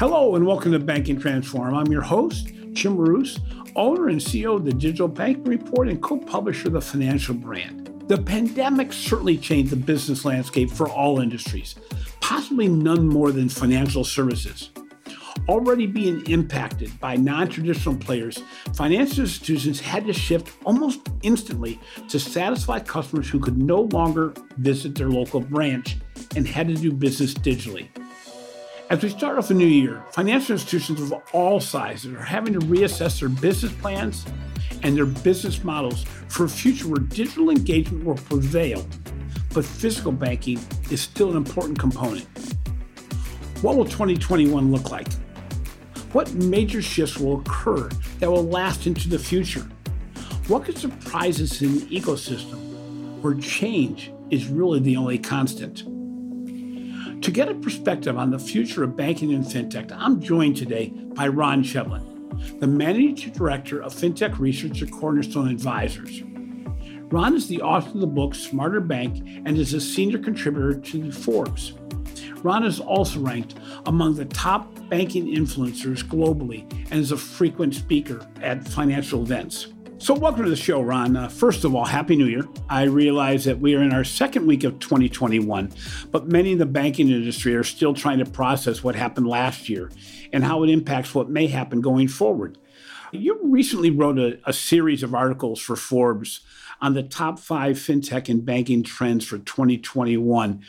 Hello and welcome to Banking Transformed. I'm your host, Jim Marous, owner and CEO of the Digital Banking Report and co publisher of the Financial Brand. The pandemic certainly changed the business landscape for all industries, possibly none more than financial services. Already being impacted by non traditional players, financial institutions had to shift almost instantly to satisfy customers who could no longer visit their local branch and had to do business digitally. As we start off a new year, financial institutions of all sizes are having to reassess their business plans and their business models for a future where digital engagement will prevail, but physical banking is still an important component. What will 2021 look like? What major shifts will occur that will last into the future? What could surprise us in an ecosystem where change is really the only constant? To get a perspective on the future of banking and fintech, I'm joined today by Ron Shevlin, the Managing Director of Fintech Research at Cornerstone Advisors. Ron is the author of the book Smarter Bank and is a senior contributor to Forbes. Ron is also ranked among the top banking influencers globally and is a frequent speaker at financial events. So, welcome to the show, Ron. Uh, first of all, Happy New Year. I realize that we are in our second week of 2021, but many in the banking industry are still trying to process what happened last year and how it impacts what may happen going forward. You recently wrote a, a series of articles for Forbes on the top five fintech and banking trends for 2021,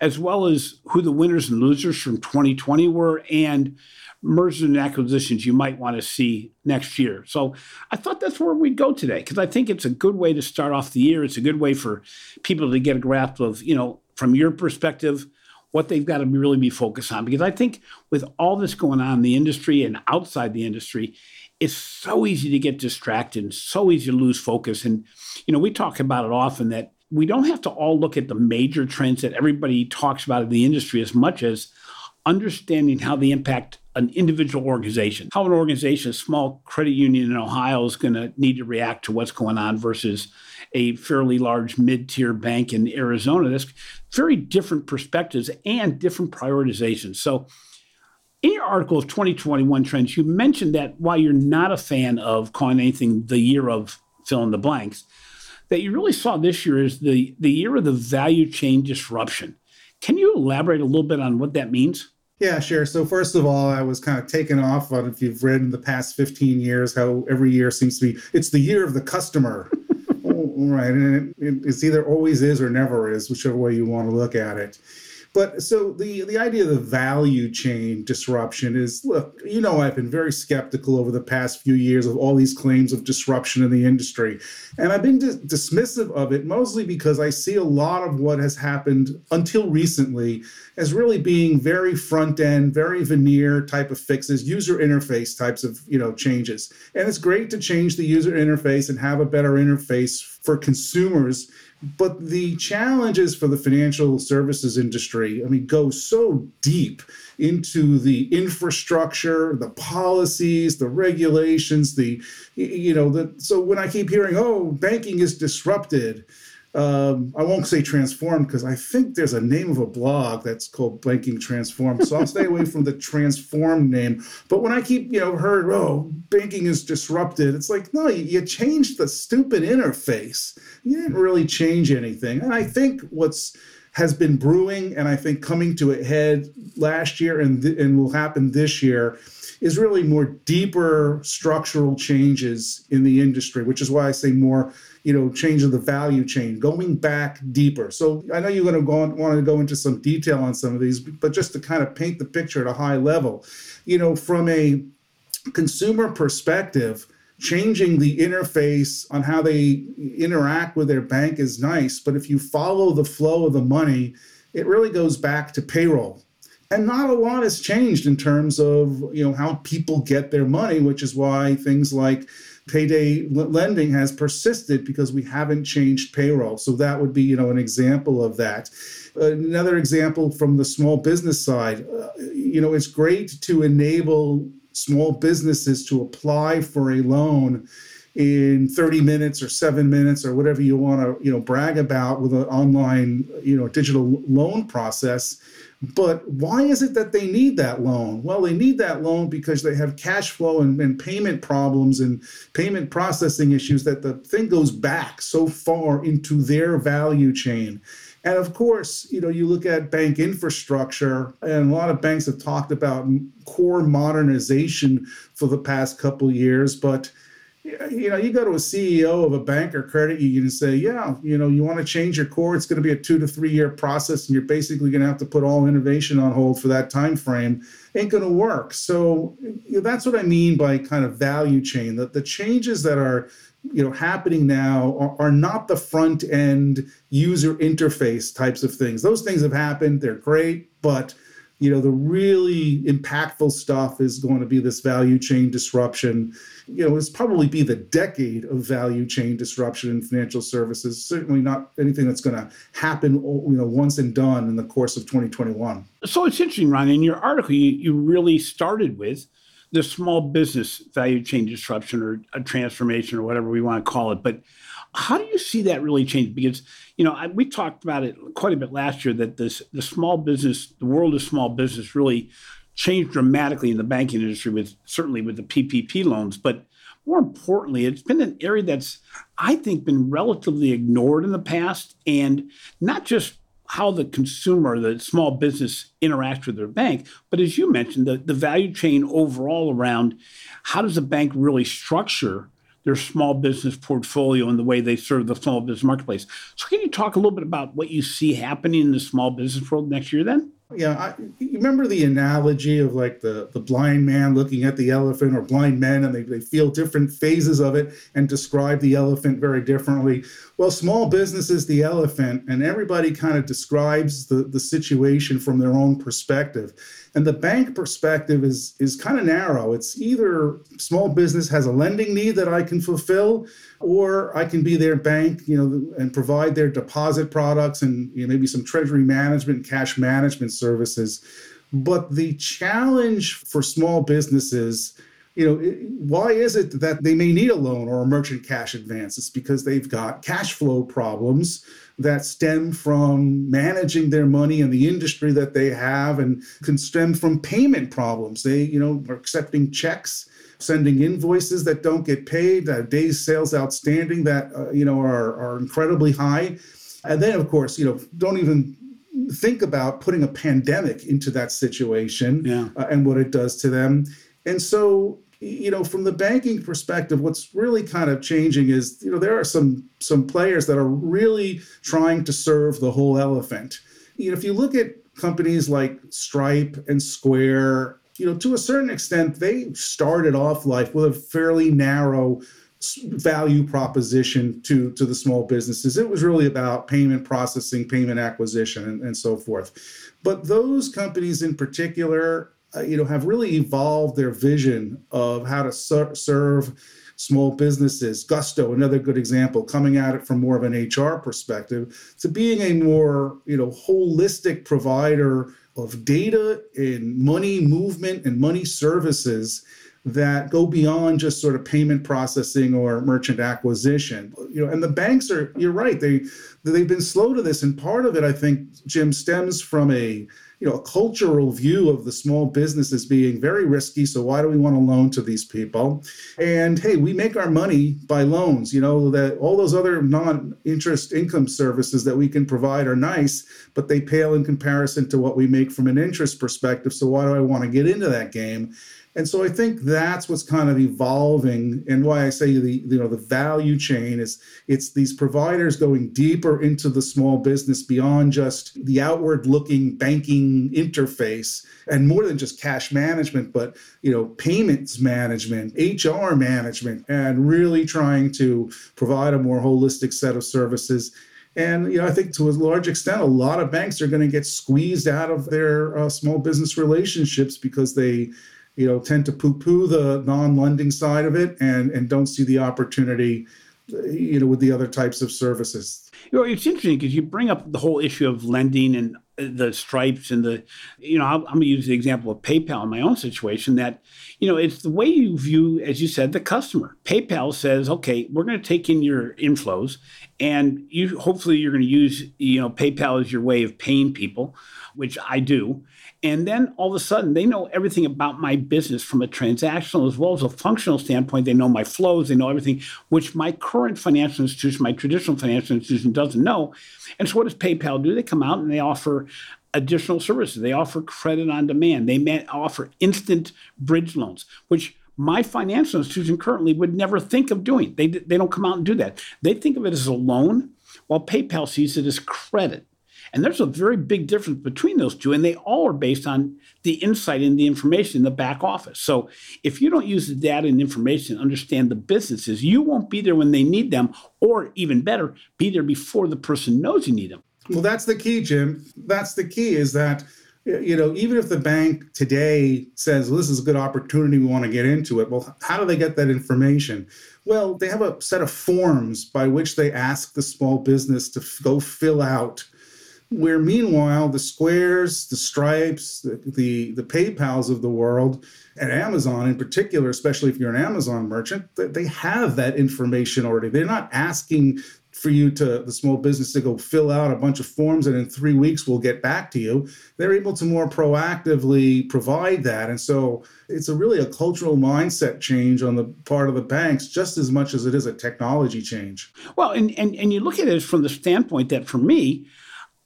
as well as who the winners and losers from 2020 were and mergers and acquisitions you might want to see next year. So I thought that's where we'd go today because I think it's a good way to start off the year. It's a good way for people to get a grasp of, you know, from your perspective, what they've got to really be focused on. Because I think with all this going on in the industry and outside the industry, it's so easy to get distracted and so easy to lose focus. And, you know, we talk about it often that we don't have to all look at the major trends that everybody talks about in the industry as much as understanding how they impact an individual organization, how an organization, a small credit union in Ohio, is going to need to react to what's going on versus a fairly large mid tier bank in Arizona. That's very different perspectives and different prioritizations. So, in your article of 2021 trends, you mentioned that while you're not a fan of calling anything the year of fill in the blanks, that you really saw this year is the, the year of the value chain disruption. Can you elaborate a little bit on what that means? Yeah, sure. So first of all, I was kind of taken off on if you've read in the past 15 years how every year seems to be it's the year of the customer. oh, right. And it, it's either always is or never is, whichever way you want to look at it. But so the the idea of the value chain disruption is look, you know, I've been very skeptical over the past few years of all these claims of disruption in the industry, and I've been dis- dismissive of it mostly because I see a lot of what has happened until recently as really being very front end, very veneer type of fixes, user interface types of you know changes. And it's great to change the user interface and have a better interface for consumers but the challenges for the financial services industry, I mean, go so deep into the infrastructure, the policies, the regulations, the, you know, the, so when I keep hearing, oh, banking is disrupted, um, I won't say transformed because I think there's a name of a blog that's called Banking Transformed. So I'll stay away from the transformed name. But when I keep, you know, heard, oh, banking is disrupted, it's like, no, you, you changed the stupid interface. You didn't really change anything. And I think what's has been brewing and I think coming to a head last year and, th- and will happen this year is really more deeper structural changes in the industry, which is why I say more you know, changing the value chain, going back deeper. So I know you're going to go on, want to go into some detail on some of these, but just to kind of paint the picture at a high level, you know, from a consumer perspective, changing the interface on how they interact with their bank is nice, but if you follow the flow of the money, it really goes back to payroll and not a lot has changed in terms of you know how people get their money which is why things like payday lending has persisted because we haven't changed payroll. So that would be, you know, an example of that. Another example from the small business side, uh, you know, it's great to enable small businesses to apply for a loan in 30 minutes or 7 minutes or whatever you want to, you know, brag about with an online, you know, digital loan process But why is it that they need that loan? Well, they need that loan because they have cash flow and, and, payment problems and payment processing issues that the thing goes back so far into their value chain. And of course, you know, you look at bank infrastructure, and a lot of banks have talked about core modernization for the past couple years, but you know, you go to a CEO of a bank or credit union and say, yeah, you know, you want to change your core, it's going to be a two to three year process, and you're basically going to have to put all innovation on hold for that time frame. Ain't going to work. So you know, that's what I mean by kind of value chain. That the changes that are you know happening now are, are not the front end user interface types of things. Those things have happened. They're great, but you know the really impactful stuff is going to be this value chain disruption you know it's probably be the decade of value chain disruption in financial services certainly not anything that's going to happen you know once and done in the course of 2021 so it's interesting ron in your article you, you really started with the small business value chain disruption or a transformation or whatever we want to call it but how do you see that really change because you know, I, we talked about it quite a bit last year that this the small business, the world of small business, really changed dramatically in the banking industry with certainly with the PPP loans, but more importantly, it's been an area that's I think been relatively ignored in the past, and not just how the consumer, the small business interacts with their bank, but as you mentioned, the, the value chain overall around how does a bank really structure their small business portfolio and the way they serve the small business marketplace. So, can you talk a little bit about what you see happening in the small business world next year then? Yeah, I, you remember the analogy of like the, the blind man looking at the elephant or blind men and they, they feel different phases of it and describe the elephant very differently. Well, small business is the elephant, and everybody kind of describes the, the situation from their own perspective. And the bank perspective is, is kind of narrow. It's either small business has a lending need that I can fulfill, or I can be their bank, you know, and provide their deposit products and you know, maybe some treasury management, cash management services. But the challenge for small businesses you know, why is it that they may need a loan or a merchant cash advance? It's because they've got cash flow problems that stem from managing their money in the industry that they have and can stem from payment problems. They, you know, are accepting checks, sending invoices that don't get paid, uh, days sales outstanding that, uh, you know, are, are incredibly high. And then, of course, you know, don't even think about putting a pandemic into that situation yeah. uh, and what it does to them. And so you know from the banking perspective what's really kind of changing is you know there are some some players that are really trying to serve the whole elephant. You know if you look at companies like stripe and square you know to a certain extent they started off life with a fairly narrow value proposition to to the small businesses. It was really about payment processing payment acquisition and, and so forth. But those companies in particular Uh, you know, have really evolved their vision of how to ser- serve small businesses. Gusto, another good example, coming at it from more of an HR perspective, to being a more, you know, holistic provider of data and money movement and money services that go beyond just sort of payment processing or merchant acquisition. You know, and the banks are, you're right, they they've been slow to this. And part of it, I think, Jim, stems from a you know a cultural view of the small business as being very risky so why do we want to loan to these people? And hey we make our money by loans you know that all those other non-interest income services that we can provide are nice but they pale in comparison to what we make from an interest perspective so why do i want to get into that game and so I think that's what's kind of evolving, and why I say the you know the value chain is it's these providers going deeper into the small business beyond just the outward-looking banking interface, and more than just cash management, but you know payments management, HR management, and really trying to provide a more holistic set of services. And you know, I think to a large extent, a lot of banks are going to get squeezed out of their uh, small business relationships because they you know, tend to poo-poo the non-lending side of it and and don't see the opportunity, you know, with the other types of services. You know, it's interesting because you bring up the whole issue of lending and uh, the stripes and the, you know, I'm, I'm going to use the example of PayPal in my own situation that, you know, it's the way you view, as you said, the customer. PayPal says, okay, we're going to take in your inflows and you hopefully you're going to use you know PayPal as your way of paying people, which I do. And then all of a sudden, they know everything about my business from a transactional as well as a functional standpoint. They know my flows, they know everything, which my current financial institution, my traditional financial institution doesn't know. And so, what does PayPal do? They come out and they offer additional services. They offer credit on demand. They may offer instant bridge loans, which my financial institution currently would never think of doing. They, they don't come out and do that. They think of it as a loan, while PayPal sees it as credit. And there's a very big difference between those two, and they all are based on the insight and the information in the back office. So if you don't use the data and information, understand the businesses, you won't be there when they need them, or even better, be there before the person knows you need them. Well, that's the key, Jim. That's the key is that you know, even if the bank today says well, this is a good opportunity, we want to get into it. Well, how do they get that information? Well, they have a set of forms by which they ask the small business to go fill out where meanwhile the squares the stripes the, the, the paypals of the world and amazon in particular especially if you're an amazon merchant they have that information already. They're not asking for you to the small business to go fill out a bunch of forms and in three weeks we'll get back to you. They're able to more proactively provide that. And so it's a really a cultural mindset change on the part of the banks just as much as it is a technology change. Well and and, and you look at it from the standpoint that for me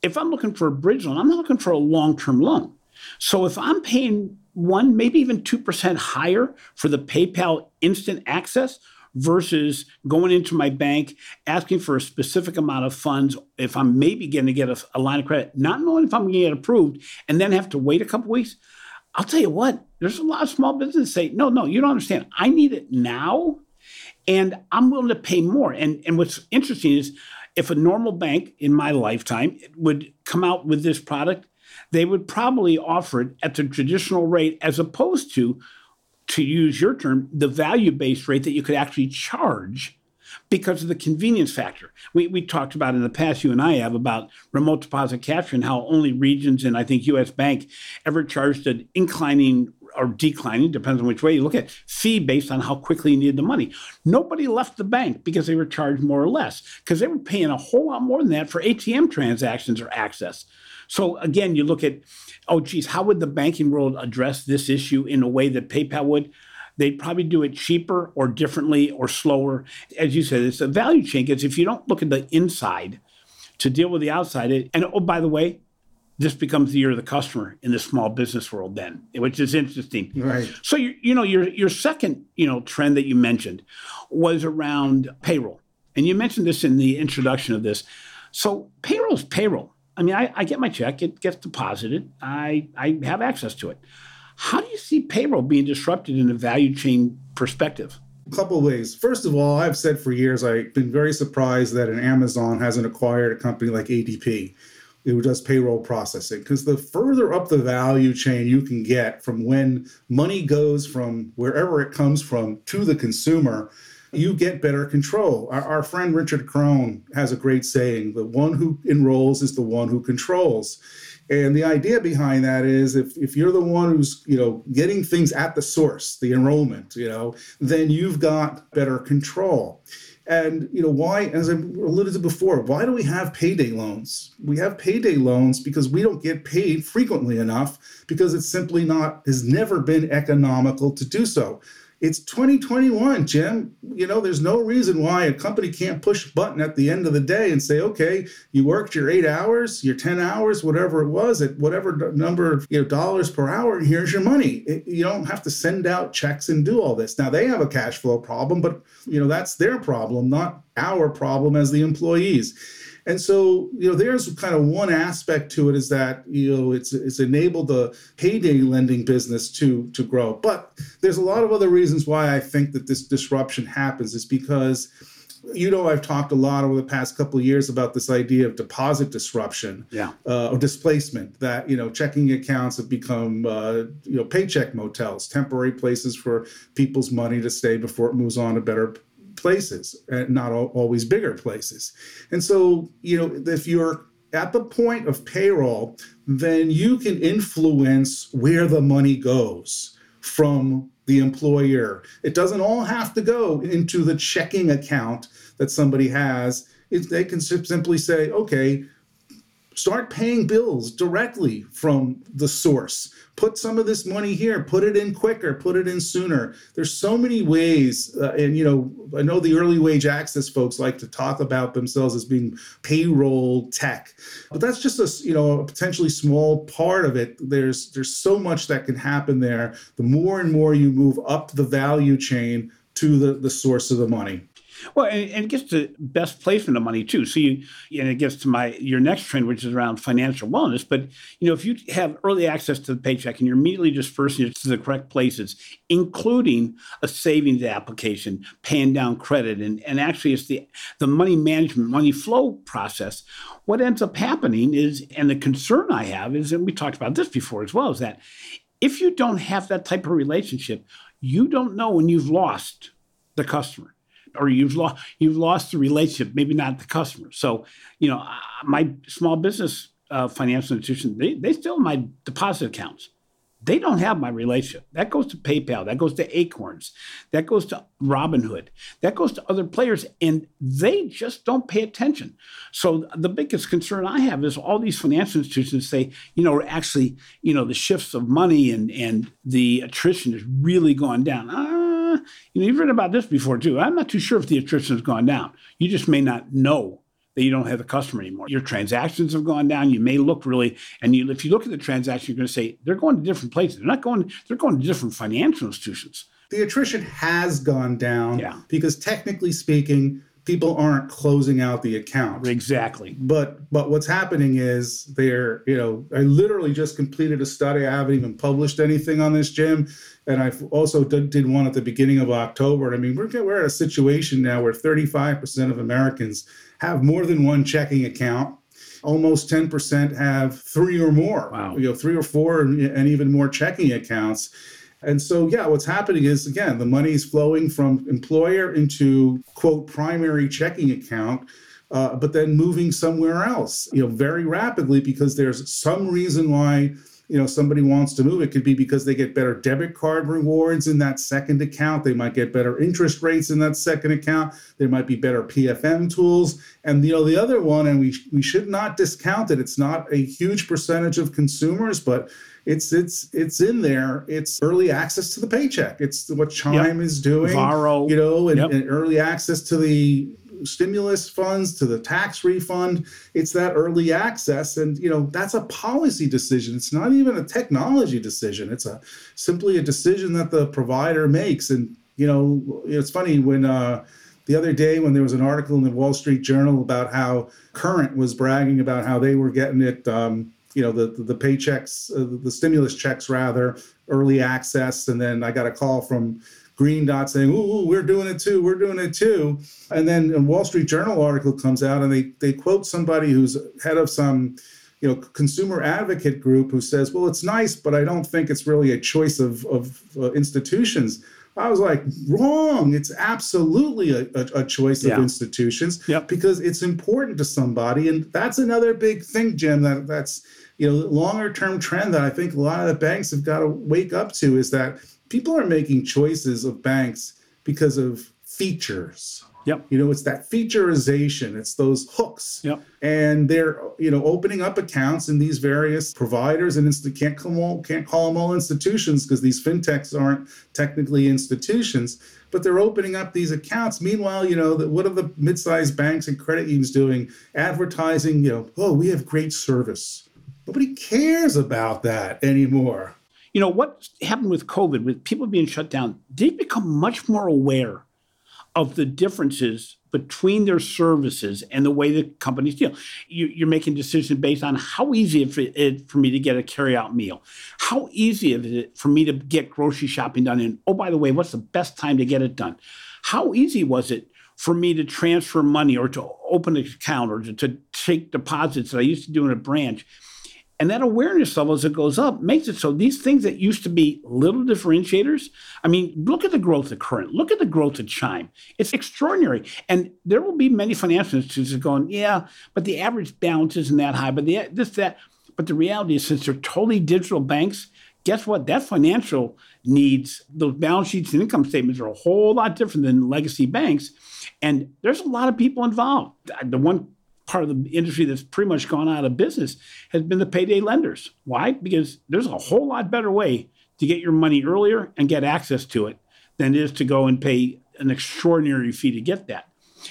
if I'm looking for a bridge loan, I'm not looking for a long term loan. So if I'm paying one, maybe even 2% higher for the PayPal instant access versus going into my bank, asking for a specific amount of funds, if I'm maybe going to get a, a line of credit, not knowing if I'm going to get approved, and then have to wait a couple weeks, I'll tell you what, there's a lot of small businesses say, no, no, you don't understand. I need it now, and I'm willing to pay more. And, and what's interesting is if a normal bank in my lifetime would come out with this product, they would probably offer it at the traditional rate as opposed to, to use your term, the value based rate that you could actually charge because of the convenience factor. We, we talked about in the past, you and I have, about remote deposit capture and how only Regions and I think US Bank ever charged an inclining or declining, depends on which way you look at it, fee based on how quickly you needed the money. Nobody left the bank because they were charged more or less, because they were paying a whole lot more than that for ATM transactions or access. So again, you look at, oh, geez, how would the banking world address this issue in a way that PayPal would? They'd probably do it cheaper or differently or slower. As you said, it's a value chain because if you don't look at the inside to deal with the outside, and oh, by the way, this becomes the year of the customer in the small business world then which is interesting. Right. So you, you know your your second you know trend that you mentioned was around payroll. And you mentioned this in the introduction of this. So payroll is payroll. I mean i, I get my check it gets deposited. I i have access to it. How do you see payroll being disrupted in a value chain perspective? A couple of ways. First of all, I've said for years I've been very surprised that an Amazon hasn't acquired a company like ADP who does payroll processing. Because the further up the value chain you can get from when money goes from wherever it comes from to the consumer you get better control. Our, our friend richard crone has a great saying the one who enrolls is the one who controls. And the idea behind that is if, if you're the one who's you know getting things at the source the enrollment you know then you've got better control and you know why, as I alluded to before, why do we have payday loans? We have payday loans because we don't get paid frequently enough because it's simply not has never been economical to do so. It's 2021, Jim. You know, there's no reason why a company can't push a button at the end of the day and say, okay, you worked your eight hours, your 10 hours, whatever it was, at whatever number of you know, dollars per hour, and here's your money. It, you don't have to send out checks and do all this. Now, they have a cash flow problem, but, you know, that's their problem, not our problem as the employees. And so, you know, there's kind of one aspect to it is that, you know, it's it's enabled the payday lending business to to grow. But there's a lot of other reasons why I think that this disruption happens is because you know I've talked a lot over the past couple of years about this idea of deposit disruption yeah. uh, or displacement that you know checking accounts have become uh, you know paycheck motels temporary places for people's money to stay before it moves on to better places, and not always bigger places. And so, you know, if you're at the point of payroll, then you can influence where the money goes from the employer. It doesn't all have to go into the checking account that somebody has they can simply say, okay, start paying bills directly from the source. Put some of this money here. Put it in quicker. Put it in sooner. There's so many ways uh, and you know i know the early wage access folks like to talk about themselves as being payroll tech but that's just a you know a potentially small part of it. There's there's so much that can happen there. The more and more you move up the value chain to the, the source of the money well, and, and, it gets to best placement of money too. So you, and it gets to my your next trend, which is around financial wellness. But you know, if you have early access to the paycheck and you're immediately dispersing it to the correct places, including a savings application, paying down credit, and, and actually it's the the money management, money flow process. What ends up happening is, and the concern I have is, and we talked about this before as well, is that if you don't have that type of relationship, you don't know when you've lost the customer or you've lost you've lost the relationship, maybe not the customer. So, you know, my small business uh, financial institution, they, they still have my deposit accounts. They don't have my relationship. That goes to PayPal. That goes to Acorns. That goes to Robinhood. That goes to other players, and they just don't pay attention. So the biggest concern I have is all these financial institutions say, you know, actually, you know, the shifts of money and and the attrition has really gone down. You know, you've read about this before too. I'm not too sure if the attrition has gone down. You just may not know that you don't have the customer anymore. Your transactions have gone down. You may look really, and you, if you look at the transaction, you're going to say they're going to different places. They're not going. They're going to different financial institutions. The attrition has gone down yeah. because technically speaking, people aren't closing out the account. Exactly. But but what's happening is they're, you know, I literally just completed a study. I haven't even published anything on this, Jim. And I also did, did one at the beginning of October. I mean, we're, we're at a situation now where 35% of Americans have more than one checking account. Almost 10% have three or more, wow. you know, three or four and, and even more checking accounts. And so, yeah, what's happening is again, the money is flowing from employer into quote primary checking account, uh, but then moving somewhere else, you know, very rapidly because there's some reason why you know somebody wants to move. It could be because they get better debit card rewards in that second account. They might get better interest rates in that second account. There might be better pfm tools. And you know the other one and we we should not discount it. It's not a huge percentage of consumers but it's it's it's in there. It's early access to the paycheck. It's what Chime yep. is doing. Varo. You know, and, yep. and early access to the stimulus funds to the tax refund it's that early access and you know that's a policy decision it's not even a technology decision it's a simply a decision that the provider makes and you know it's funny when uh the other day when there was an article in the wall street journal about how current was bragging about how they were getting it um, you know the the paychecks, uh, the stimulus checks rather, early access, and then I got a call from Green Dot saying, "Ooh, we're doing it too, we're doing it too," and then a Wall Street Journal article comes out and they they quote somebody who's head of some you know consumer advocate group who says, "Well, it's nice, but I don't think it's really a choice of of uh, institutions." I was like, wrong. It's absolutely a, a, a choice yeah. of institutions yep. because it's important to somebody. And that's another big thing, Jim, that that's, you know, longer term trend that I think a lot of the banks have got to wake up to is that people are making choices of banks because of features Yep. You know, it's that featureization, it's those hooks. Yep. And they're, you know, opening up accounts in these various providers and inst- can't call them all, can't call them all institutions because these fintechs aren't technically institutions, but they're opening up these accounts. Meanwhile, you know, the, what are the mid-sized banks and credit unions doing? Advertising, you know, oh, we have great service. Nobody cares about that anymore. You know, what happened with COVID, with people being shut down, they've become much more aware of the differences between their services and the way the companies deal. You, are making decisions based on how easy it is for me to get a carry-out meal, how easy is it for me to get grocery shopping done, and oh by the way, what's the best time to get it done? How easy was it for me to transfer money or to open an account or to, to take deposits that I used to do in a branch? And that awareness level as it goes up makes it so these things that used to be little differentiators. I mean, look at the growth of Current, look at the growth of Chime. It's extraordinary. And there will be many financial institutions going, yeah, but the average balance isn't that high, but the, this, that. But the reality is, since they're totally digital banks, guess what? That financial needs, those balance sheets and income statements are a whole lot different than legacy banks. And there's a lot of people involved. The one part of the industry that's pretty much gone out of business has been the payday lenders. Why? Because there's a whole lot better way to get your money earlier and get access to it than it is to go and pay an extraordinary fee to get that.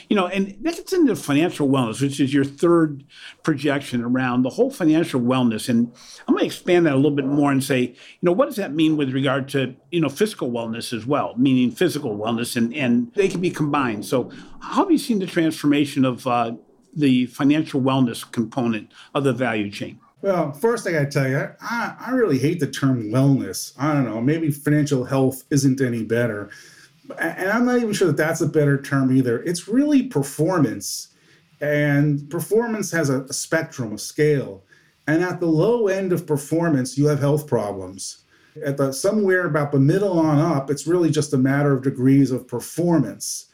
You know, and that gets into financial wellness, which is your third projection around the whole financial wellness. And I'm going to expand that a little bit more and say, you know, what does that mean with regard to, you know, fiscal wellness as well, meaning physical wellness, and, and they can be combined. So, how have you seen the transformation of uh, the financial wellness component of the value chain? Well, first I got to tell you, I, I really hate the term wellness. I don't know, maybe financial health isn't any better and I'm not even sure that that's a better term either. It's really performance, and performance has a, a spectrum, a scale. And at the low end of performance, you have health problems. At the somewhere about the middle on up, it's really just a matter of degrees of performance.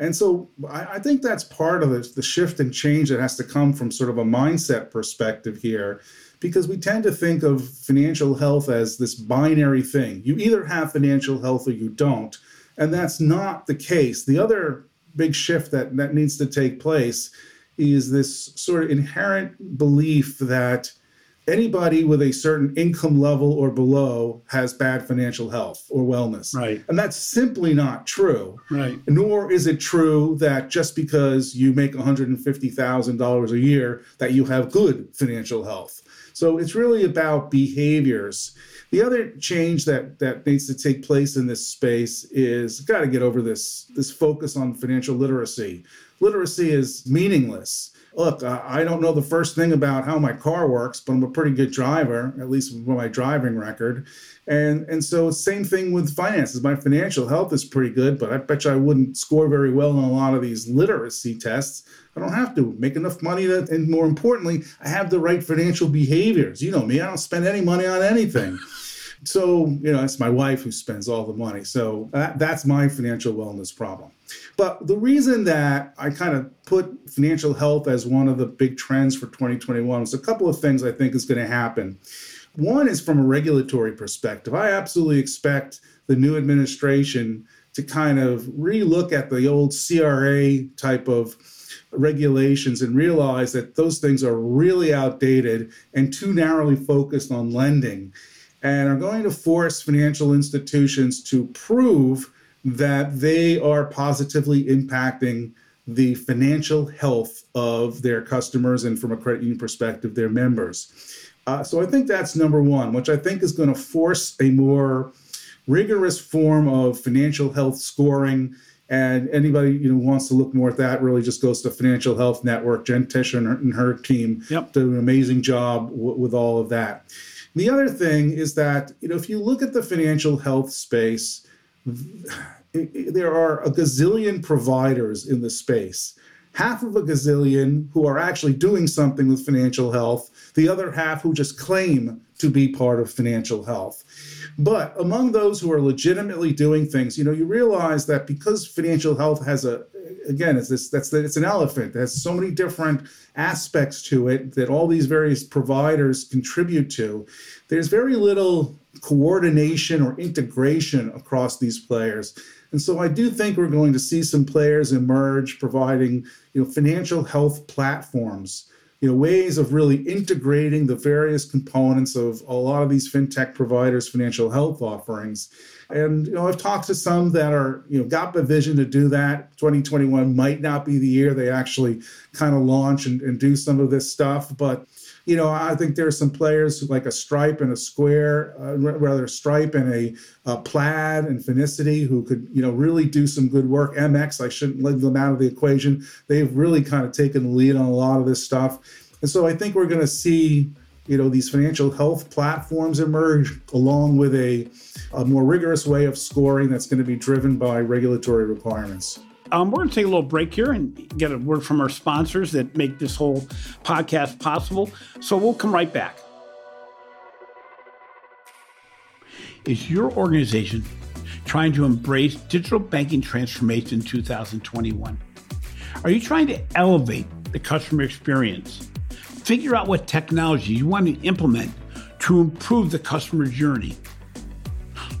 And so I, I think that's part of the, the shift and change that has to come from sort of a mindset perspective here because we tend to think of financial health as this binary thing. You either have financial health or you don't. And that's not the case. The other big shift that, that needs to take place is this sort of inherent belief that anybody with a certain income level or below has bad financial health or wellness. Right. And that's simply not true. Right. Nor is it true that just because you make $150,000 a year that you have good financial health. So it's really about behaviors. The other change that that needs to take place in this space is got to get over this this focus on financial literacy. Literacy is meaningless. Look, I don't know the first thing about how my car works, but I'm a pretty good driver, at least with my driving record. And and so same thing with finances. My financial health is pretty good, but I bet you I wouldn't score very well on a lot of these literacy tests. I don't have to make enough money that, and more importantly, I have the right financial behaviors. You know me, I don't spend any money on anything. So, you know, it's my wife who spends all the money. So that, that's my financial wellness problem. But the reason that I kind of put financial health as one of the big trends for 2021 was a couple of things I think is going to happen. One is from a regulatory perspective. I absolutely expect the new administration to kind of relook at the old CRA type of regulations and realize that those things are really outdated and too narrowly focused on lending and are going to force financial institutions to prove that they are positively impacting the financial health of their customers and from a credit union perspective, their members. Uh, so I think that's number one, which I think is going to force a more rigorous form of financial health scoring. And anybody you know wants to look more at that really just goes to Financial Health Network. Jen Tescher and her, and her team yep. do an amazing job w- with all of that. The other thing is that you know if you look at the financial health space, there are a gazillion providers in the space. Half of a gazillion who are actually doing something with financial health, the other half who just claim to be part of financial health. But among those who are legitimately doing things, you know, you realize that because financial health has a again, it's this that's that it's an elephant. It has so many different aspects to it that all these various providers contribute to. There's very little coordination or integration across these players. And so I do think we're going to see some players emerge providing, you know, financial health platforms you know ways of really integrating the various components of a lot of these fintech providers financial health offerings. And you know i've talked to some that are you know got the vision to do that. 2021 might not be the year they actually kind of launch and, and do some of this stuff but you know, I think there's some players like a Stripe and a Square, uh, rather Stripe and a, a Plaid and Finicity, who could, you know, really do some good work. MX, I shouldn't leave them out of the equation. They've really kind of taken the lead on a lot of this stuff, and so I think we're going to see, you know, these financial health platforms emerge along with a, a more rigorous way of scoring that's going to be driven by regulatory requirements. Um, we're going to take a little break here and get a word from our sponsors that make this whole podcast possible. So we'll come right back. Is your organization trying to embrace digital banking transformation in 2021? Are you trying to elevate the customer experience? Figure out what technology you want to implement to improve the customer journey.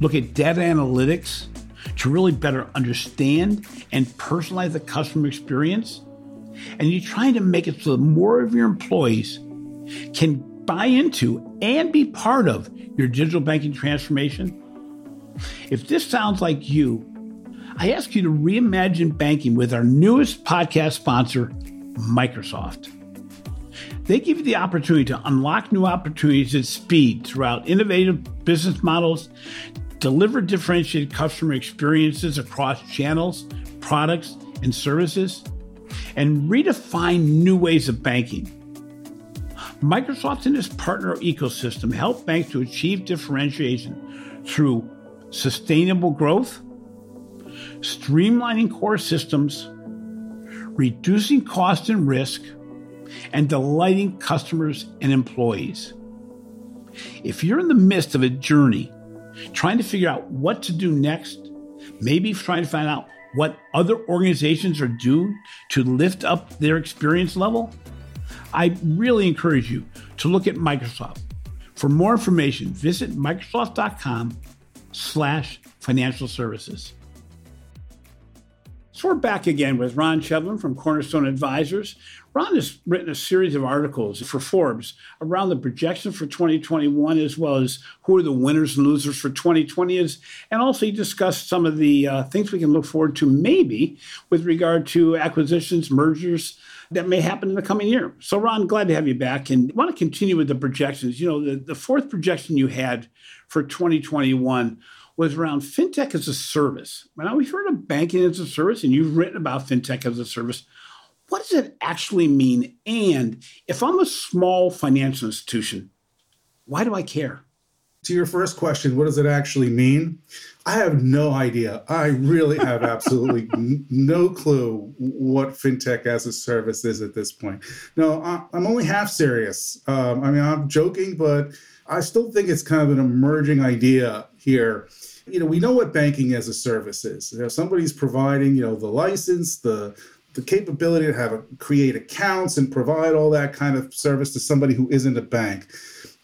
Look at data analytics to really better understand and personalize the customer experience. And you're trying to make it so that more of your employees can buy into and be part of your digital banking transformation. If this sounds like you, I ask you to reimagine banking with our newest podcast sponsor, Microsoft. They give you the opportunity to unlock new opportunities at speed throughout innovative business models, deliver differentiated customer experiences across channels, products, and services, and redefine new ways of banking. Microsoft and its partner ecosystem help banks to achieve differentiation through sustainable growth streamlining core systems, reducing cost and risk, and delighting customers and employees. If you're in the midst of a journey trying to figure out what to do next, maybe trying to find out what other organizations are doing to lift up their experience level, I really encourage you to look at Microsoft. For more information, visit microsoft.com slash financial services. So we're back again with Ron Shevlin from Cornerstone Advisors. Ron has written a series of articles for Forbes around the projection for 2021, as well as who are the winners and losers for 2020, is, and also he discussed some of the uh, things we can look forward to maybe with regard to acquisitions, mergers that may happen in the coming year. So, Ron, glad to have you back, and I want to continue with the projections. You know, the, the fourth projection you had for 2021 was around fintech as a service. Now, we've heard of banking as a service, and you've written about fintech as a service. What does it actually mean? And if I'm a small financial institution, why do I care? To your first question, what does it actually mean? I have no idea. I really have absolutely no clue what fintech as a service is at this point. No, I'm only half serious. Um, I mean, I'm joking, but I still think it's kind of an emerging idea here. You know, we know what banking as a service is. You know, somebody's providing, you know, the license, the the capability to have a, create accounts and provide all that kind of service to somebody who isn't a bank.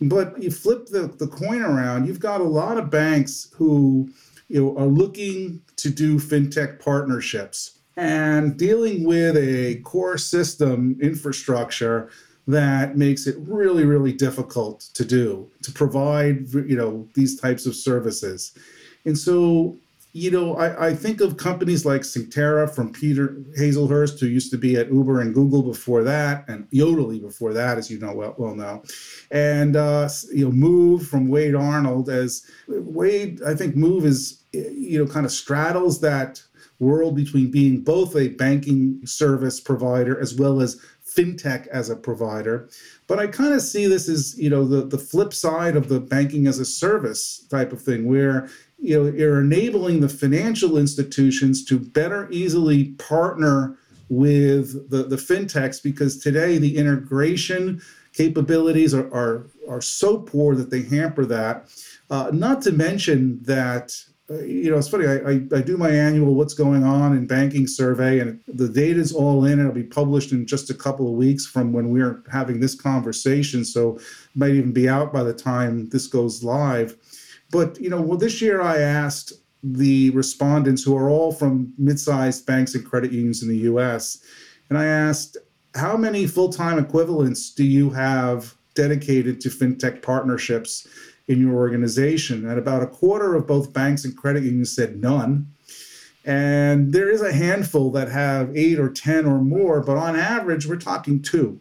But you flip the, the coin around, you've got a lot of banks who you know are looking to do fintech partnerships and dealing with a core system infrastructure that makes it really really difficult to do to provide you know these types of services and so you know i, I think of companies like Synctera from peter hazlehurst who used to be at uber and google before that and yodlee before that as you know well, well now and uh, you know Moov from wade arnold as wade i think Moov is you know kind of straddles that world between being both a banking service provider as well as fintech as a provider. But I kind of see this as, you know, the, the flip side of the banking as a service type of thing, where you know you're enabling the financial institutions to better easily partner with the, the fintechs because today the integration capabilities are, are, are so poor that they hamper that. Uh, not to mention that uh, you know, it's funny. I, I, I, do my annual "What's Going On in Banking" survey, and the data is all in. It'll be published in just a couple of weeks from when we're having this conversation, so it might even be out by the time this goes live. But you know, well, this year I asked the respondents, who are all from mid-sized banks and credit unions in the U.S., and I asked, how many full-time equivalents do you have dedicated to fintech partnerships? in your organization. And about a quarter of both banks and credit unions said none. And there is a handful that have eight or 10 or more, but on average, we're talking two.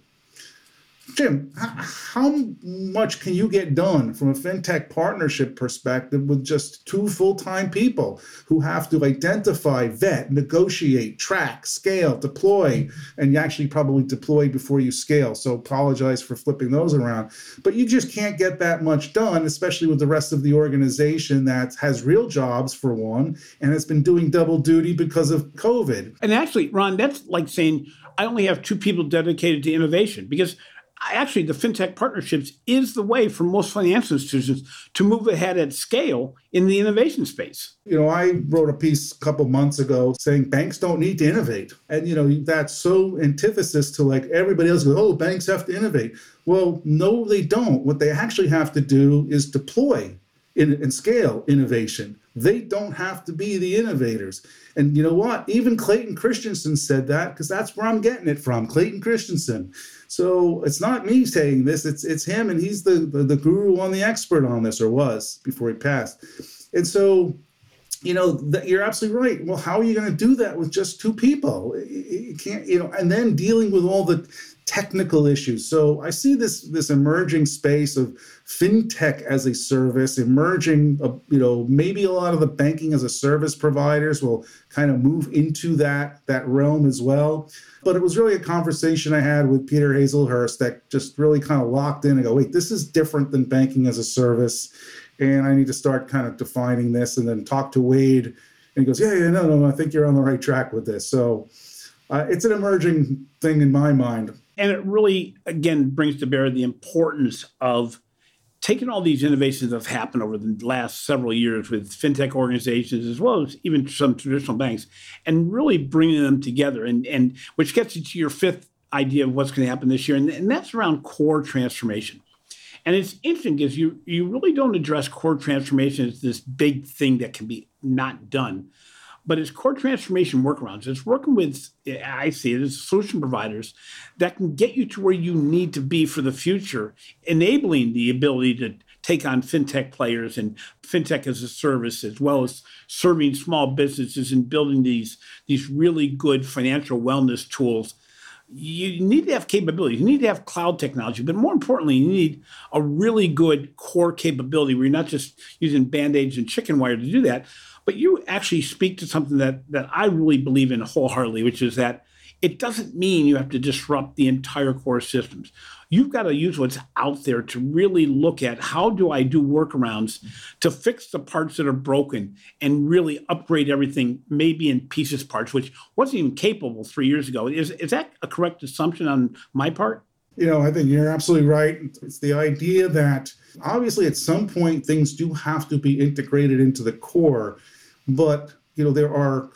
Jim, how much can you get done from a fintech partnership perspective with just two full time people who have to identify, vet, negotiate, track, scale, deploy, and you actually probably deploy before you scale? So apologize for flipping those around. But you just can't get that much done, especially with the rest of the organization that has real jobs for one and has been doing double duty because of COVID. And actually, Ron, that's like saying I only have two people dedicated to innovation because actually the fintech partnerships is the way for most financial institutions to move ahead at scale in the innovation space. You know, I wrote a piece a couple months ago saying banks don't need to innovate. And, you know, that's so antithesis to like everybody else goes, oh, banks have to innovate. Well, no, they don't. What they actually have to do is deploy and scale innovation. They don't have to be the innovators. And you know what? Even Clayton Christensen said that because that's where I'm getting it from. Clayton Christensen. So it's not me saying this, it's it's him, and he's the, the, the guru on the expert on this, or was before he passed. And so you know you're absolutely right well how are you going to do that with just two people you can't you know and then dealing with all the technical issues. So I see this this emerging space of fintech as a service emerging. Uh, you know, maybe a lot of the banking as a service providers will kind of move into that that realm as well. But it was really a conversation I had with Peter Hazlehurst that just really kind of locked in and go, wait, this is different than banking as a service, and I need to start kind of defining this. And then talk to Wade, and he goes, yeah, yeah, no, no, I think you're on the right track with this. So. Uh, it's an emerging thing in my mind and it really, again, brings to bear the importance of taking all these innovations that have happened over the last several years with fintech organizations as well as even some traditional banks and really bringing them together. And, and which gets you to your fifth idea of what's going to happen this year and, and that's around core transformation. And it's interesting because you you really don't address core transformation as this big thing that can be not done but it's core transformation workarounds. It's working with, I see it as solution providers that can get you to where you need to be for the future, enabling the ability to take on fintech players and fintech as a service, as well as serving small businesses and building these, these really good financial wellness tools. You need to have capabilities. You need to have cloud technology, but more importantly, you need a really good core capability where you're not just using band aids and chicken wire to do that, but you actually speak to something that that I really believe in wholeheartedly, which is that it doesn't mean you have to disrupt the entire core systems. You've got to use what's out there to really look at how do I do workarounds to fix the parts that are broken and really upgrade everything, maybe in pieces parts, which wasn't even capable three years ago. Is, is that a correct assumption on my part? You know, I think you're absolutely right. It's the idea that obviously at some point things do have to be integrated into the core but you know there are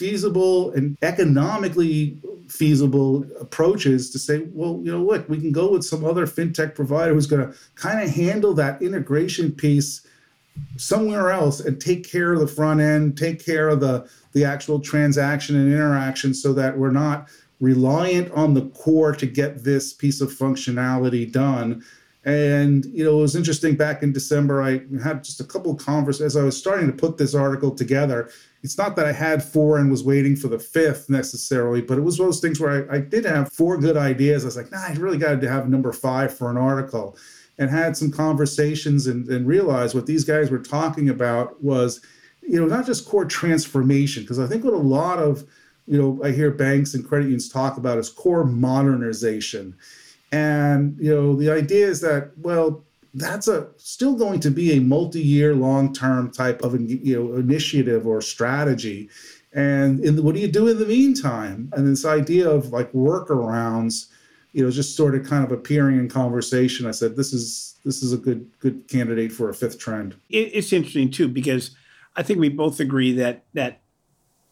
feasible and economically feasible approaches to say, well, you know what, we can go with some other fintech provider who's going to kind of handle that integration piece somewhere else and take care of the front end, take care of the the actual transaction and interaction so that we're not reliant on the core to get this piece of functionality done and you know, it was interesting. Back in December, I had just a couple of conversations as I was starting to put this article together. It's not that I had four and was waiting for the fifth necessarily, but it was one of those things where I, I did have four good ideas. I was like, nah, I really got to have number five for an article, and had some conversations and, and realized what these guys were talking about was, you know, not just core transformation, because I think what a lot of you know I hear banks and credit unions talk about is core modernization and you know, the idea is that well, that's a still going to be a multi-year, long-term type of you know initiative or strategy. And the, what do you do in the meantime? And this idea of like workarounds, you know, just sort of kind of appearing in conversation. I said, this is this is a good good candidate for a fifth trend. It's interesting too because I think we both agree that that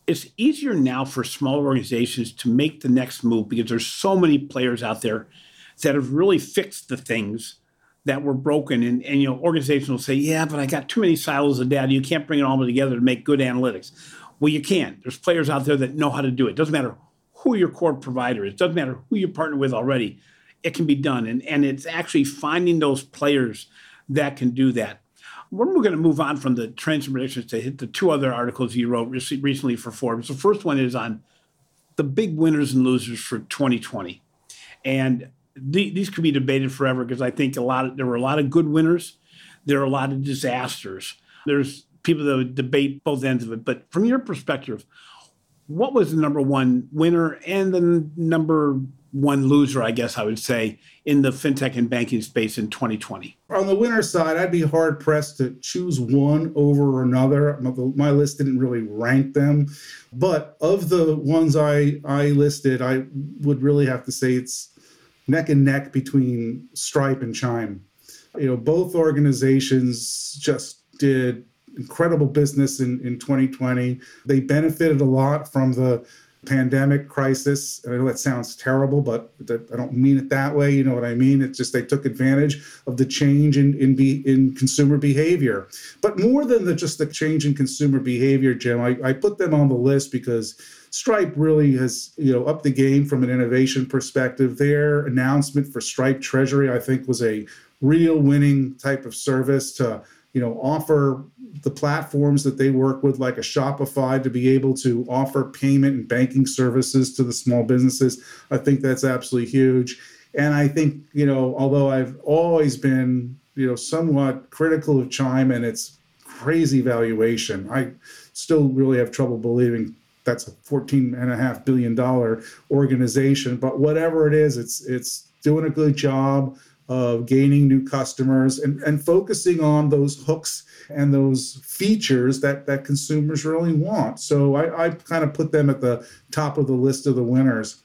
it's easier now for small organizations to make the next move because there's so many players out there that have really fixed the things that were broken. And, and you know, organizations will say, yeah, but I got too many silos of data. You can't bring it all together to make good analytics. Well, you can. There's players out there that know how to do it. Doesn't matter who your core provider is. Doesn't matter who you partner with already. It can be done. And, and it's actually finding those players that can do that. When we're going to move on from the trends and predictions to hit the two other articles you wrote recently for Forbes. The first one is on the big winners and losers for 2020. And the, these could be debated forever because I think a lot of, there were a lot of good winners, there are a lot of disasters. There's people that would debate both ends of it. But from your perspective, what was the number one winner and the number one loser, I guess I would say, in the fintech and banking space in 2020? On the winner side, I'd be hard pressed to choose one over another. My list didn't really rank them, but of the ones I I listed, I would really have to say it's neck and neck between Stripe and Chime. You know, both organizations just did incredible business in, in 2020. They benefited a lot from the pandemic crisis. I know that sounds terrible, but I don't mean it that way. You know what I mean? It's just they took advantage of the change in in, be, in consumer behavior. But more than the, just the change in consumer behavior, Jim, I, I put them on the list because Stripe really has you know upped the game from an innovation perspective. Their announcement for Stripe Treasury, I think, was a real winning type of service to you know offer the platforms that they work with like a shopify to be able to offer payment and banking services to the small businesses i think that's absolutely huge and i think you know although i've always been you know somewhat critical of chime and its crazy valuation i still really have trouble believing that's a 14 and a half billion dollar organization but whatever it is it's it's doing a good job of gaining new customers and, and focusing on those hooks and those features that, that consumers really want. So I, I kind of put them at the top of the list of the winners.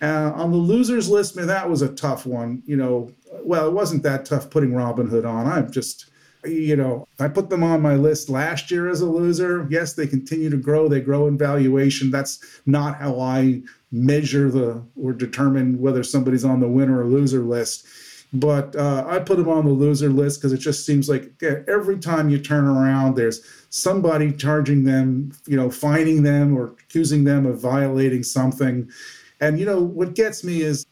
Uh, on the losers list, man, that was a tough one. You know, well, it wasn't that tough putting Robinhood on. I'm just, you know, I put them on my list last year as a loser. Yes, they continue to grow. They grow in valuation. That's not how I measure the or determine whether somebody's on the winner or loser list but uh, I put them on the loser list because it just seems like every time you turn around, there's somebody charging them, you know, fining them or accusing them of violating something. And, you know, what gets me is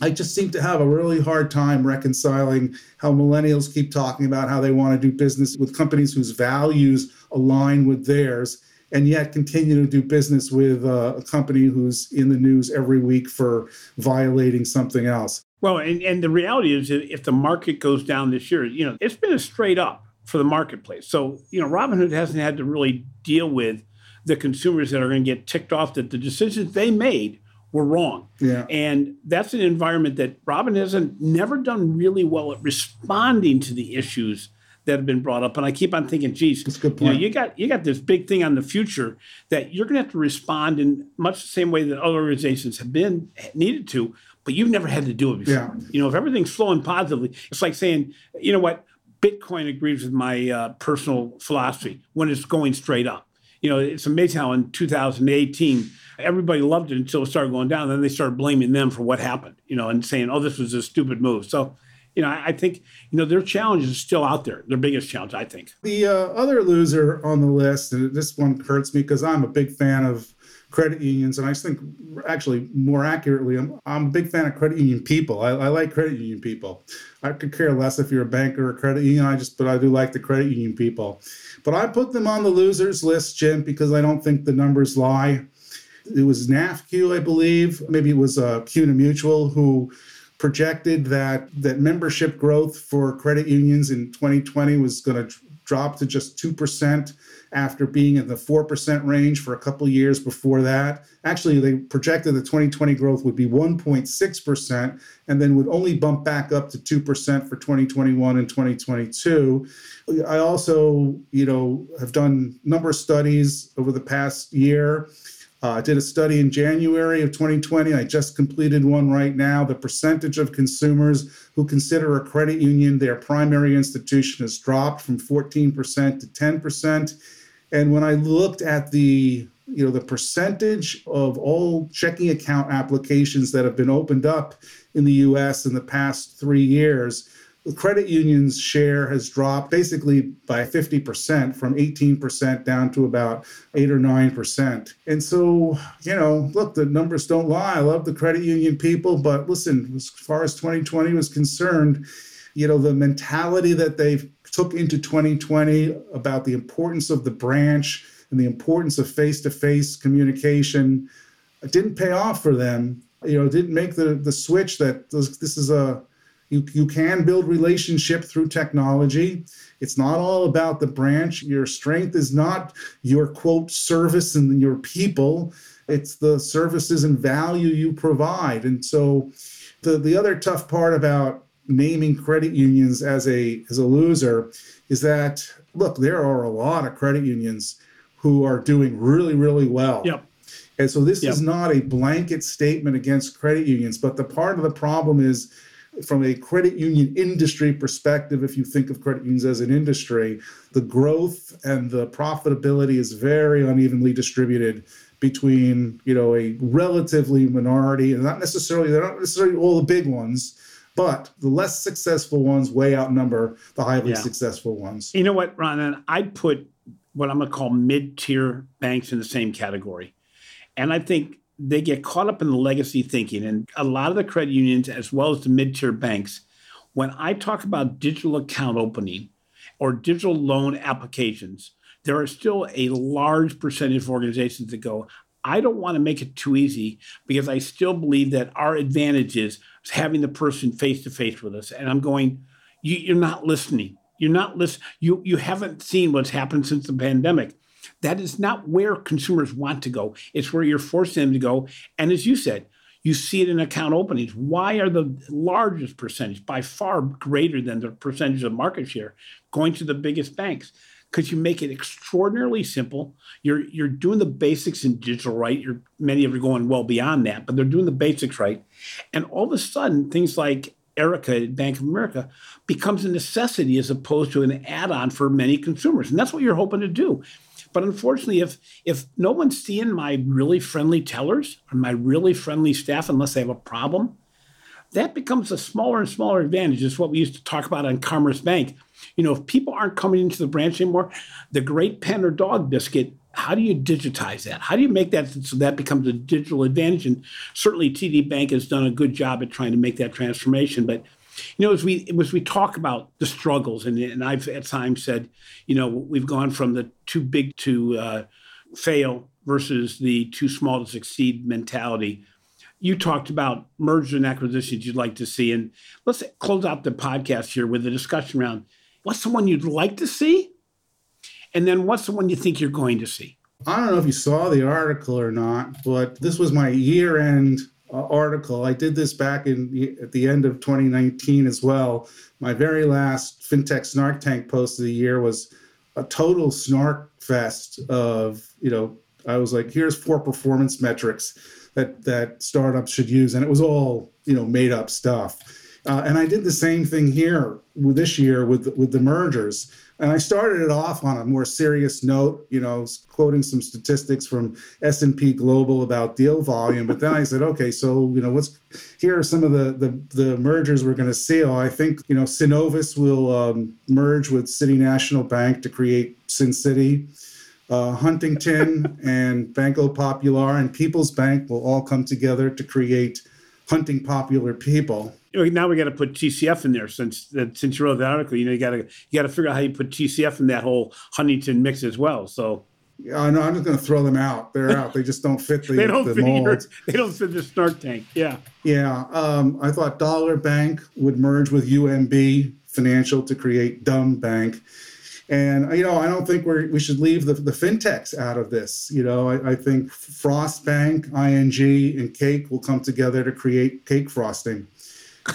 I just seem to have a really hard time reconciling how millennials keep talking about how they want to do business with companies whose values align with theirs and yet continue to do business with uh, a company who's in the news every week for violating something else. Well, and, and the reality is, if the market goes down this year, you know, it's been a straight up for the marketplace. So, you know, Robinhood hasn't had to really deal with the consumers that are going to get ticked off that the decisions they made were wrong. Yeah. And that's an environment that Robinhood has never done really well at responding to the issues that have been brought up. And I keep on thinking, geez, That's good point. You, know, you got you got this big thing on the future that you're going to have to respond in much the same way that other organizations have been needed to but you've never had to do it before. Yeah. You know, if everything's flowing positively, it's like saying, you know what, Bitcoin agrees with my uh, personal philosophy when it's going straight up. You know, it's amazing how in 2018 everybody loved it until it started going down. Then they started blaming them for what happened. You know, and saying, "Oh, this was a stupid move." So, you know, I, I think you know their challenge is still out there. Their biggest challenge, I think. The uh, other loser on the list, and this one hurts me because I'm a big fan of credit unions, and I think actually more accurately, I'm, I'm a big fan of credit union people. I, I, like credit union people. I could care less if you're a bank or a credit union. I just, but I do like the credit union people. But I put them on the losers list, Jim, because I don't think the numbers lie. It was NAFCU, I believe. Maybe it was uh, CUNA Mutual who projected that that membership growth for credit unions in 2020 was going to drop to just two percent after being in the 4% range for a couple years before that. Actually, they projected the 2020 growth would be 1.6% and then would only bump back up to 2% for 2021 and 2022. I also, you know, have done number of studies over the past year uh, I did a study in January of 2020. I just completed one right now. The percentage of consumers who consider a credit union their primary institution has dropped from 14% to 10%. And when I looked at the you know the percentage of all checking account applications that have been opened up in the US in the past 3 years the credit union's share has dropped basically by 50% from 18% down to about 8 or 9%. And so, you know, look, the numbers don't lie. I love the credit union people, but listen, as far as 2020 was concerned, you know, the mentality that they took into 2020 about the importance of the branch and the importance of face-to-face communication didn't pay off for them. You know, didn't make the the switch that this, this is a you, you can build relationship through technology. It's not all about the branch. Your strength is not your quote service and your people. It's the services and value you provide. And so the, the other tough part about naming credit unions as a as a loser is that look, there are a lot of credit unions who are doing really, really well. Yep. And so this Yep. is not a blanket statement against credit unions, but the part of the problem is from a credit union industry perspective, if you think of credit unions as an industry, the growth and the profitability is very unevenly distributed between, you know, a relatively minority and not necessarily they're not necessarily all the big ones, but the less successful ones way outnumber the highly Yeah. successful ones. You know what, Ron? And I'd put what I'm going to call mid tier banks in the same category. And I think they get caught up in the legacy thinking. And a lot of the credit unions, as well as the mid tier banks, when I talk about digital account opening or digital loan applications, there are still a large percentage of organizations that go, I don't want to make it too easy because I still believe that our advantage is having the person face to face with us. And I'm going, you, you're not listening. You're not listening. You, you haven't seen what's happened since the pandemic. That is not where consumers want to go. It's where you're forcing them to go. And as you said, you see it in account openings. Why are the largest percentage, by far greater than the percentage of market share, going to the biggest banks? Because you make it extraordinarily simple. You're you're doing the basics in digital right. You're many of you are going well beyond that, but they're doing the basics right. And all of a sudden, things like Erica at Bank of America becomes a necessity as opposed to an add-on for many consumers. And that's what you're hoping to do. But unfortunately, if if no one's seeing my really friendly tellers or my really friendly staff unless they have a problem, that becomes a smaller and smaller advantage. It's what we used to talk about on Commerce Bank. You know, if people aren't coming into the branch anymore, the great pen or dog biscuit, how do you digitize that? How do you make that so that becomes a digital advantage? And certainly TD Bank has done a good job at trying to make that transformation. But you know, as we as we talk about the struggles, and, and I've at times said, you know, we've gone from the too big to uh, fail versus the too small to succeed mentality. You talked about mergers and acquisitions you'd like to see, and let's close out the podcast here with a discussion around what's the one you'd like to see, and then what's the one you think you're going to see. I don't know if you saw the article or not, but this was my year-end uh, article. I did this back in at the end of 2019 as well. My very last FinTech Snark Tank post of the year was a total snark fest of you know. I was like, here's four performance metrics that that startups should use, and it was all you know made up stuff. Uh, and I did the same thing here with this year with with the mergers. And I started it off on a more serious note, you know, quoting some statistics from S&P Global about deal volume. But then I said, okay, so you know, what's here are some of the the, the mergers we're going to see. Oh, I think you know, Synovus will um, merge with City National Bank to create Sin City. Uh, Huntington and Banco Popular and People's Bank will all come together to create Hunting Popular People. Now we got to put TCF in there since that since you wrote the article. You know, you got to you got to figure out how you put TCF in that whole Huntington mix as well. So I know I'm just going to throw them out. They're out. They just don't fit the, they don't the fit your, mold. they don't fit the snark tank. Yeah. Yeah, um, I thought Dollar Bank would merge with UMB Financial to create Dumb Bank. And you know, I don't think we we should leave the, the fintechs out of this. You know, I, I think Frost Bank, ING, and Cake will come together to create cake frosting.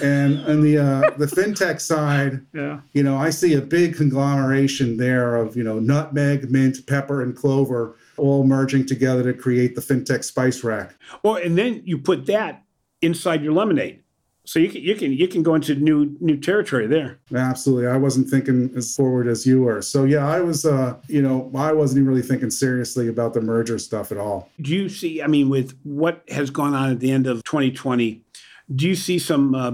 And on the uh, the fintech side, Yeah. you know, I see a big conglomeration there of you know nutmeg, mint, pepper, and clover all merging together to create the fintech spice rack. Well, and then you put that inside your lemonade, so you can you can you can go into new new territory there. Absolutely. I wasn't thinking as forward as you were. So yeah, I was uh, you know, I wasn't even really thinking seriously about the merger stuff at all. Do you see? I mean, with what has gone on at the end of 2020, do you see some uh,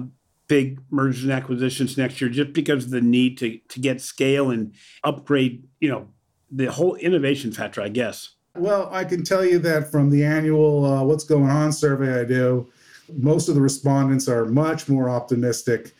big mergers and acquisitions next year just because of the need to to get scale and upgrade? You know, the whole innovation factor, I guess. Well, I can tell you that from the annual uh, what's going on survey I do, most of the respondents are much more optimistic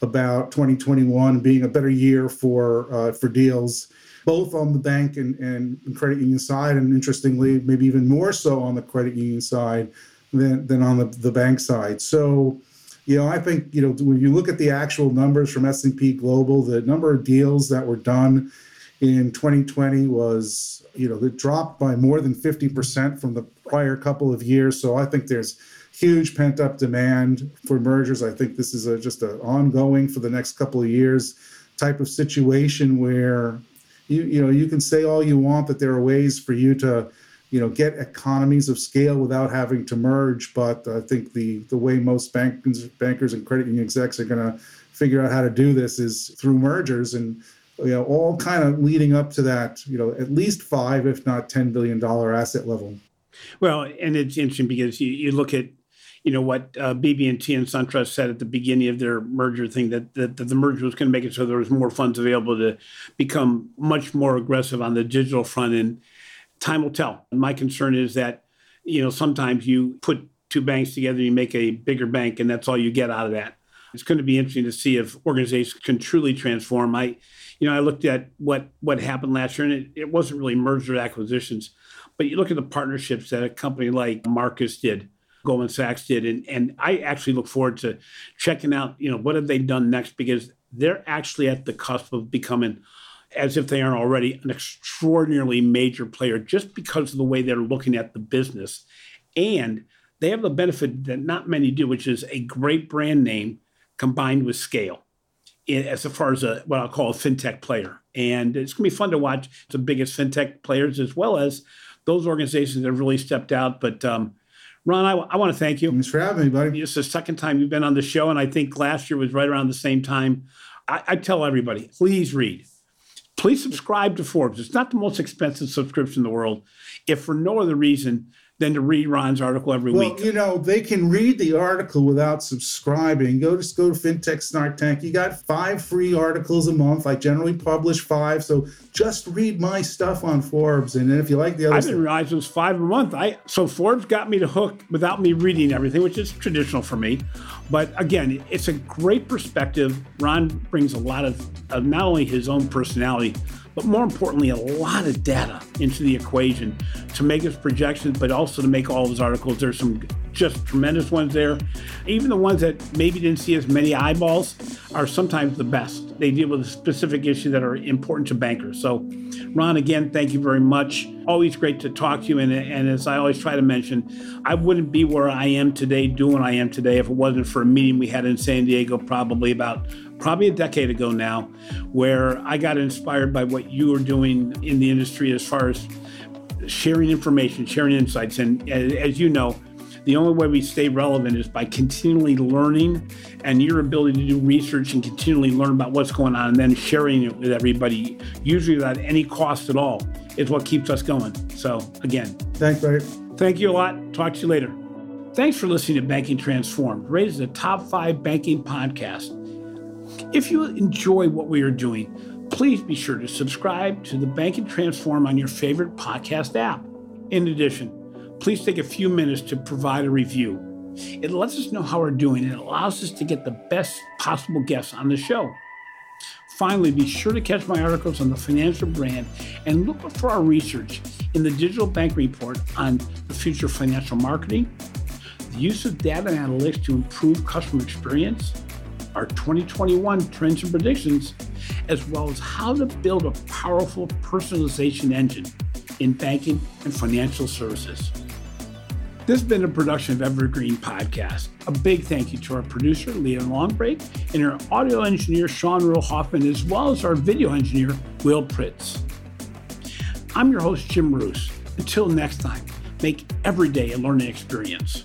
about 2021 being a better year for uh, for deals, both on the bank and, and credit union side, and interestingly, maybe even more so on the credit union side than, than on the, the bank side. So, you know, I think you know when you look at the actual numbers from S&P Global, the number of deals that were done in 2020 was you know it dropped by more than 50% from the prior couple of years. So I think there's huge pent up demand for mergers. I think this is a, just an ongoing for the next couple of years type of situation where you you know you can say all you want that there are ways for you to you know get economies of scale without having to merge. But I think the the way most bankers bankers and credit union execs are going to figure out how to do this is through mergers and you know all kind of leading up to that you know at least five if not ten billion dollar asset level well and it's interesting because you, you look at you know what uh, BB&T and SunTrust said at the beginning of their merger thing that, that, that the merger was going to make it so there was more funds available to become much more aggressive on the digital front and time will tell. My concern is that you know sometimes you put two banks together, you make a bigger bank, and that's all you get out of that. It's going to be interesting to see if organizations can truly transform. I, you know, I looked at what what happened last year, and it, it wasn't really merger acquisitions, but you look at the partnerships that a company like Marcus did Goldman Sachs did. And, and I actually look forward to checking out, you know, what have they done next because they're actually at the cusp of becoming, as if they aren't already, an extraordinarily major player just because of the way they're looking at the business. And they have the benefit that not many do, which is a great brand name combined with scale as far as a what I'll call a fintech player. And it's going to be fun to watch the biggest fintech players as well as those organizations that have really stepped out. But um, Ron, I, I want to thank you. Thanks for having me, buddy. It's the second time you've been on the show, and I think last year was right around the same time. I, I tell everybody, please read. Please subscribe to Forbes. It's not the most expensive subscription in the world, if for no other reason than to read Ron's article every well, week. Well, you know, they can read the article without subscribing. Go just go to FinTech Snark Tank. You got five free articles a month. I generally publish five, so just read my stuff on Forbes. And then if you like the other, I didn't realize it was five a month. I so Forbes got me to hook without me reading everything, which is traditional for me. But again, it's a great perspective. Ron brings a lot of, of not only his own personality, but more importantly, a lot of data into the equation to make his projections, but also to make all his articles. There's some just tremendous ones there. Even the ones that maybe didn't see as many eyeballs are sometimes the best. They deal with specific issues that are important to bankers. So, Ron, again, thank you very much. Always great to talk to you. And, and as I always try to mention, I wouldn't be where I am today, doing what I am today, if it wasn't for a meeting we had in San Diego probably about probably a decade ago now, where I got inspired by what you were doing in the industry as far as sharing information, sharing insights. And as you know, the only way we stay relevant is by continually learning and your ability to do research and continually learn about what's going on and then sharing it with everybody, usually without any cost at all, is what keeps us going. So, again, thanks, Barry. Thank you a lot. Talk to you later. Thanks for listening to Banking Transformed, rated as a top five banking podcast. If you enjoy what we are doing, please be sure to subscribe to the Banking Transformed on your favorite podcast app. In addition, please take a few minutes to provide a review. It lets us know how we're doing and it allows us to get the best possible guests on the show. Finally, be sure to catch my articles on the financial brand and look for our research in the Digital Bank Report on the future of financial marketing, the use of data and analytics to improve customer experience, our 2021 trends and predictions, as well as how to build a powerful personalization engine in banking and financial services. This has been a production of Evergreen Podcast. A big thank you to our producer, Leah Longbrake, and our audio engineer, Sean Rule-Hoffman, as well as our video engineer, Will Pritz. I'm your host, Jim Marous. Until next time, make every day a learning experience.